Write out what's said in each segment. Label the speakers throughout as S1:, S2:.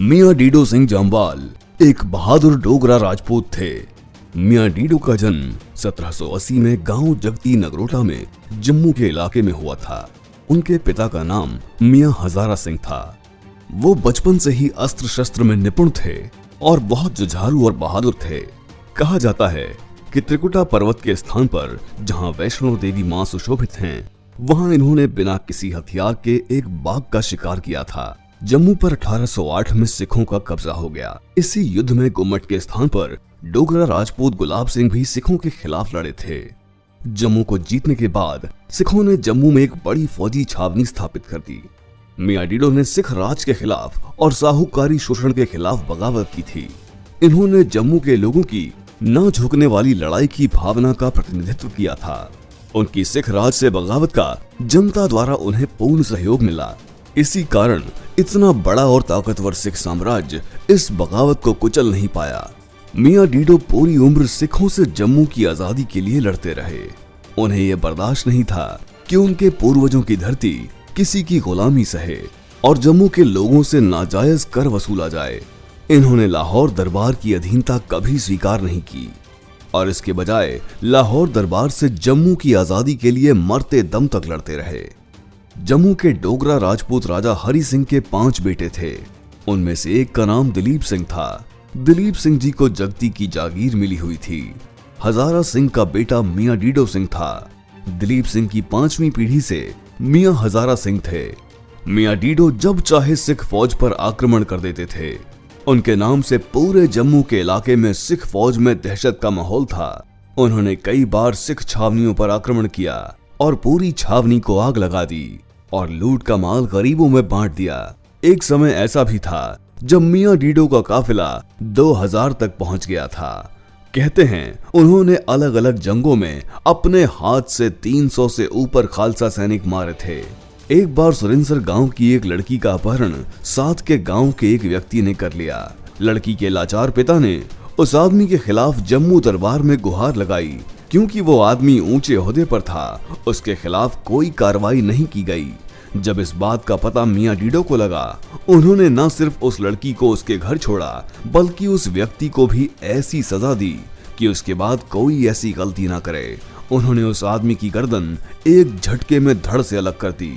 S1: मियाँ डीडो सिंह जामवाल एक बहादुर डोगरा राजपूत थे। मियाँ डीडो का जन्म 1780 में गाँव जगती नगरोटा में जम्मू के इलाके में हुआ था। उनके पिता का नाम मियाँ हजारा सिंह था। वो बचपन से ही अस्त्र शस्त्र में निपुण थे और बहुत जुझारू और बहादुर थे। कहा जाता है कि त्रिकुटा पर्वत के स्थान पर जहाँ वैष्णो देवी माँ सुशोभित हैं, वहाँ इन्होंने बिना किसी हथियार के एक बाघ का शिकार किया था। जम्मू पर 1808 में सिखों का कब्जा हो गया। इसी युद्ध में गुम्मट के स्थान पर डोगरा राजपूत गुलाब सिंह भी सिखों के खिलाफ लड़े थे। जम्मू को जीतने के बाद सिखों ने जम्मू में एक बड़ी फौजी छावनी स्थापित कर दी। मियाँ डीडो ने सिख राज के खिलाफ और साहूकारी शोषण के खिलाफ बगावत की थी। इन्होंने जम्मू के लोगों की न झुकने वाली लड़ाई की भावना का प्रतिनिधित्व किया था। उनकी सिख राज से बगावत का जनता द्वारा उन्हें पूर्ण सहयोग मिला। इसी कारण इतना बड़ा और ताकतवर सिख साम्राज्य इस बगावत को कुचल नहीं पाया। मियाँ डीडो पूरी उम्र सिखों से जम्मू की आज़ादी के लिए लड़ते रहे। उन्हें यह बर्दाश्त नहीं था कि उनके पूर्वजों की धरती किसी की गुलामी सहे और जम्मू के लोगों से नाजायज कर वसूला जाए। इन्होंने लाहौर दरबार की अधीनता कभी स्वीकार नहीं की और इसके बजाय लाहौर दरबार से जम्मू की आज़ादी के लिए मरते दम तक लड़ते रहे। जम्मू के डोगरा राजपूत राजा हरि सिंह के पाँच बेटे थे। उनमें से एक का नाम दिलीप सिंह था। दिलीप सिंह जी को जगती की जागीर मिली हुई थी। हजारा सिंह का बेटा मियाँ डीडो सिंह था। दिलीप सिंह की पांचवी पीढ़ी से मियाँ हजारा सिंह थे। मियाँ डीडो जब चाहे सिख फौज पर आक्रमण कर देते थे। उनके नाम से पूरे जम्मू के इलाके में सिख फौज में दहशत का माहौल था। उन्होंने कई बार सिख छावनियों पर आक्रमण किया। और पूरी छावनी को आग लगा दी और लूट का माल गरीबों में बांट दिया। एक समय ऐसा भी था, जब मियाँ डीडो का काफिला 2000 तक पहुँच गया था। कहते हैं, उन्होंने अलग अलग जंगों में अपने हाथ से 300 से ऊपर खालसा सैनिक मारे थे। एक बार सुरेंसर गाँव की एक लड़की का अपहरण साथ के गाँव के एक व्यक्ति ने कर लिया। लड़की के लाचार पिता ने उस आदमी के खिलाफ जम्मू दरबार में गुहार लगाई क्योंकि वो आदमी ऊँचे होदे पर था, उसके खिलाफ कोई कार्रवाई नहीं की गई। जब इस बात का पता मियाँ डीडो को लगा, उन्होंने न सिर्फ़ उस लड़की को उसके घर छोड़ा, बल्कि उस व्यक्ति को भी ऐसी सजा दी कि उसके बाद कोई ऐसी गलती ना करे। उन्होंने उस आदमी की गर्दन एक झटके में धड़ से अलग कर दी।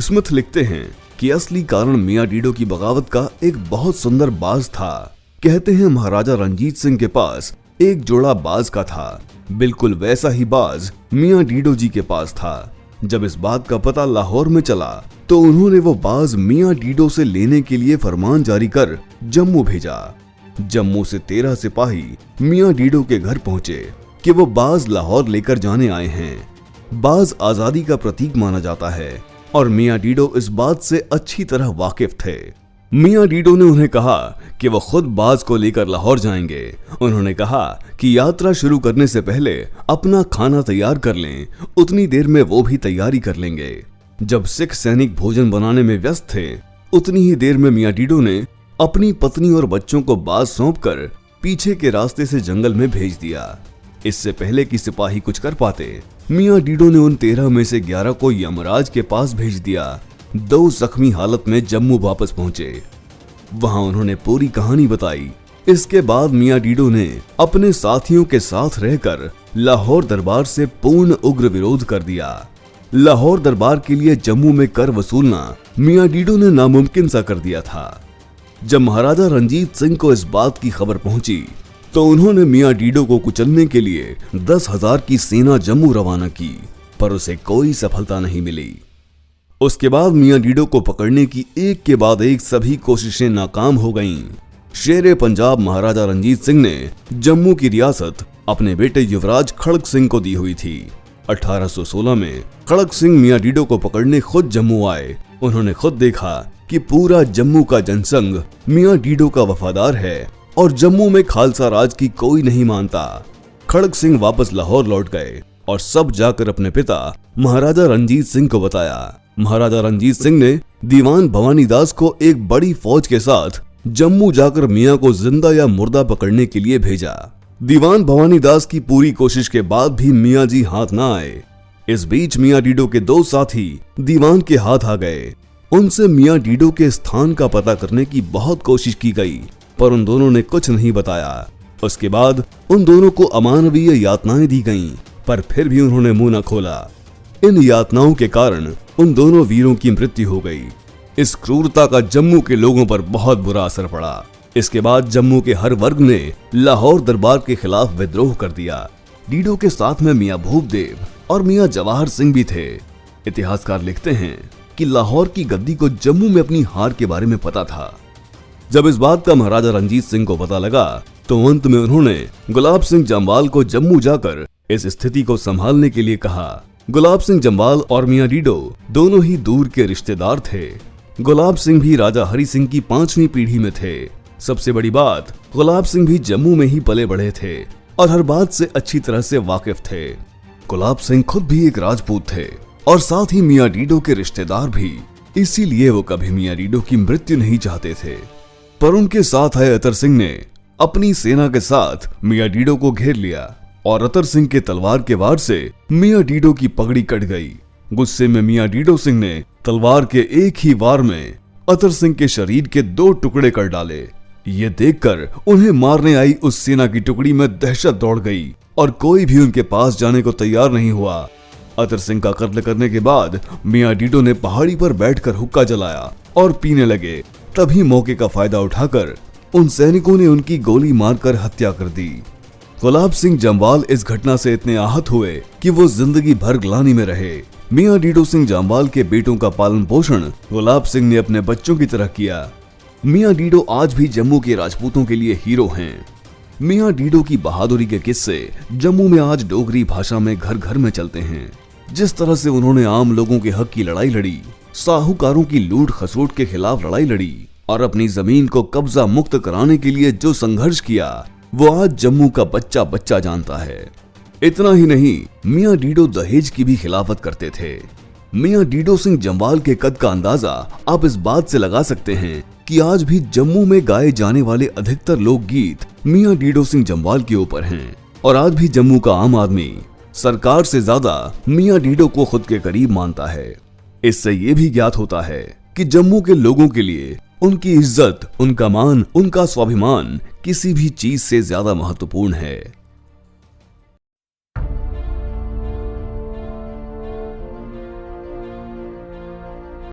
S1: स्मिथ लिखते हैं कि असली कारण मियाँ डीडो की बगावत का एक बहुत सुंदर बाज था। कहते हैं महाराजा रंजीत सिंह के पास एक जोड़ा बाज का था। बिल्कुल वैसा ही बाज मियाँ डीडो जी के पास था। जब इस बात का पता लाहौर में चला तो उन्होंने वो बाज मियाँ डीडो से लेने के लिए फरमान जारी कर जम्मू भेजा। जम्मू से तेरह सिपाही मियाँ डीडो के घर पहुँचे कि वो बाज लाहौर लेकर जाने आए हैं। बाज आज़ादी का प्रतीक माना जाता है और मियाँ डीडो इस बात से अच्छी तरह वाकिफ थे। मियाँ डीडो ने उन्हें कहा कि वो खुद बाज को लेकर लाहौर जाएँगे। उन्होंने कहा कि यात्रा शुरू करने से पहले अपना खाना तैयार कर लें, उतनी देर में वो भी तैयारी कर लेंगे। जब सिख सैनिक भोजन बनाने में व्यस्त थे, उतनी ही देर में मियाँ डीडो ने अपनी पत्नी और बच्चों को बाज सौंप कर पीछे के रास्ते से जंगल में भेज दिया। इससे पहले कि सिपाही कुछ कर पाते, मियाँ डीडो ने उन तेरह में से ग्यारह को यमराज के पास भेज दिया। दो जख्मी हालत में जम्मू वापस पहुँचे। वहाँ उन्होंने पूरी कहानी बताई। इसके बाद मियाँ डीडो ने अपने साथियों के साथ रहकर लाहौर दरबार से पूर्ण उग्र विरोध कर दिया। लाहौर दरबार के लिए जम्मू में कर वसूलना मियाँ डीडो ने नामुमकिन सा कर दिया था। जब महाराजा रंजीत सिंह को इस बात की खबर पहुँची तो उन्होंने मियाँ डीडो को कुचलने के लिए दस हज़ार की सेना जम्मू रवाना की, पर उसे कोई सफलता नहीं मिली। उसके बाद मियाँ डीडो को पकड़ने की एक के बाद एक सभी कोशिशें नाकाम हो गईं। शेर पंजाब महाराजा रंजीत सिंह ने जम्मू की रियासत अपने बेटे युवराज खड़ग सिंह को दी हुई थी। 1816 में खड़ग सिंह मियाँ डीडो को पकड़ने खुद जम्मू आए। उन्होंने खुद देखा कि पूरा जम्मू का जनसंघ मियाँ डीडो का वफादार है और जम्मू में खालसा राज की कोई नहीं मानता। खड़ग सिंह वापस लाहौर लौट गए और सब जाकर अपने पिता महाराजा रंजीत सिंह को बताया। महाराजा रंजीत सिंह ने दीवान भवानी दास को एक बड़ी फौज के साथ जम्मू जाकर मियाँ को ज़िंदा या मुर्दा पकड़ने के लिए भेजा। दीवान भवानी दास की पूरी कोशिश के बाद भी मियाँ जी हाथ न आए। इस बीच मियाँ डीडो के दो साथी दीवान के हाथ आ गए। उनसे मियाँ डीडो के स्थान का पता करने की बहुत कोशिश की गई पर उन दोनों ने कुछ नहीं बताया। उसके बाद उन दोनों को अमानवीय यातनाएँ दी गईं, पर फिर भी उन्होंने मुँह न खोला। इन यातनाओं के कारण उन दोनों वीरों की मृत्यु हो गई। इस क्रूरता का जम्मू के लोगों पर बहुत बुरा असर पड़ा। इसके बाद जम्मू के हर वर्ग ने लाहौर दरबार के खिलाफ विद्रोह कर दिया। डीडो के साथ में मियाँ भूपदेव और मियाँ जवाहर सिंह भी थे। इतिहासकार लिखते हैं कि लाहौर की गद्दी को जम्मू में अपनी हार के बारे में पता था। जब इस बात का महाराजा रंजीत सिंह को पता लगा तो अंत में उन्होंने गुलाब सिंह जम्वाल को जम्मू जाकर इस स्थिति को संभालने के लिए कहा। गुलाब सिंह जम्वाल और मियाँ डीडो दोनों ही दूर के रिश्तेदार थे। गुलाब सिंह भी राजा हरि सिंह की पांचवी पीढ़ी में थे। सबसे बड़ी बात, गुलाब सिंह भी जम्मू में ही पले बढ़े थे और हर बात से अच्छी तरह से वाकिफ थे। गुलाब सिंह खुद भी एक राजपूत थे और साथ ही मियाँ डीडो के रिश्तेदार भी। इसीलिए वो कभी मियाँ डीडो की मृत्यु नहीं चाहते थे। पर उनके साथ आए अतर सिंह ने अपनी सेना के साथ मियाँ डीडो को घेर लिया। और अतर सिंह के तलवार के वार से मियाँ डीडो की पगड़ी कट गई। गुस्से में मियाँ डीडो सिंह ने तलवार के एक ही वार में अतर सिंह के शरीर के दो टुकड़े कर डाले। ये देखकर उन्हें मारने आई उस सेना की टुकड़ी में दहशत दौड़ गई और कोई भी उनके पास जाने को तैयार नहीं हुआ। अतर सिंह का कत्ल करने के बाद मियाँ डीडो ने पहाड़ी पर बैठकर हुक्का जलाया और पीने लगे। तभी मौके का फ़ायदा उठाकर उन सैनिकों ने उनकी गोली मारकर हत्या कर दी। गुलाब सिंह जम्वाल इस घटना से इतने आहत हुए कि वो ज़िंदगी भर ग्लानी में रहे। मियाँ डीडो सिंह जम्वाल के बेटों का पालन पोषण गुलाब सिंह ने अपने बच्चों की तरह किया। मियाँ डीडो आज भी जम्मू के राजपूतों के लिए हीरो हैं। मियाँ डीडो की बहादुरी के किस्से जम्मू में आज डोगरी भाषा में घर घर में चलते हैं। जिस तरह से उन्होंने आम लोगों के हक की लड़ाई लड़ी, साहूकारों की लूट खसोट के खिलाफ लड़ाई लड़ी और अपनी ज़मीन को कब्जा मुक्त कराने के लिए जो संघर्ष किया वो आज जम्मू का बच्चा बच्चा जानता है। इतना ही नहीं, मियाँ डीडो दहेज की भी खिलाफत करते थे। मियाँ डीडो सिंह जम्वाल के कद का अंदाज़ा आप इस बात से लगा सकते हैं कि आज भी जम्मू में गाए जाने वाले अधिकतर लोकगीत मियाँ डीडो सिंह जम्वाल के ऊपर हैं। और आज भी जम्मू का आम आदमी सरकार से ज़्यादा मियाँ डीडो को खुद के करीब मानता है। इससे ये भी ज्ञात होता है कि जम्मू के लोगों के लिए उनकी इज़्ज़त उनका मान उनका स्वाभिमान किसी भी चीज़ से ज़्यादा महत्वपूर्ण है।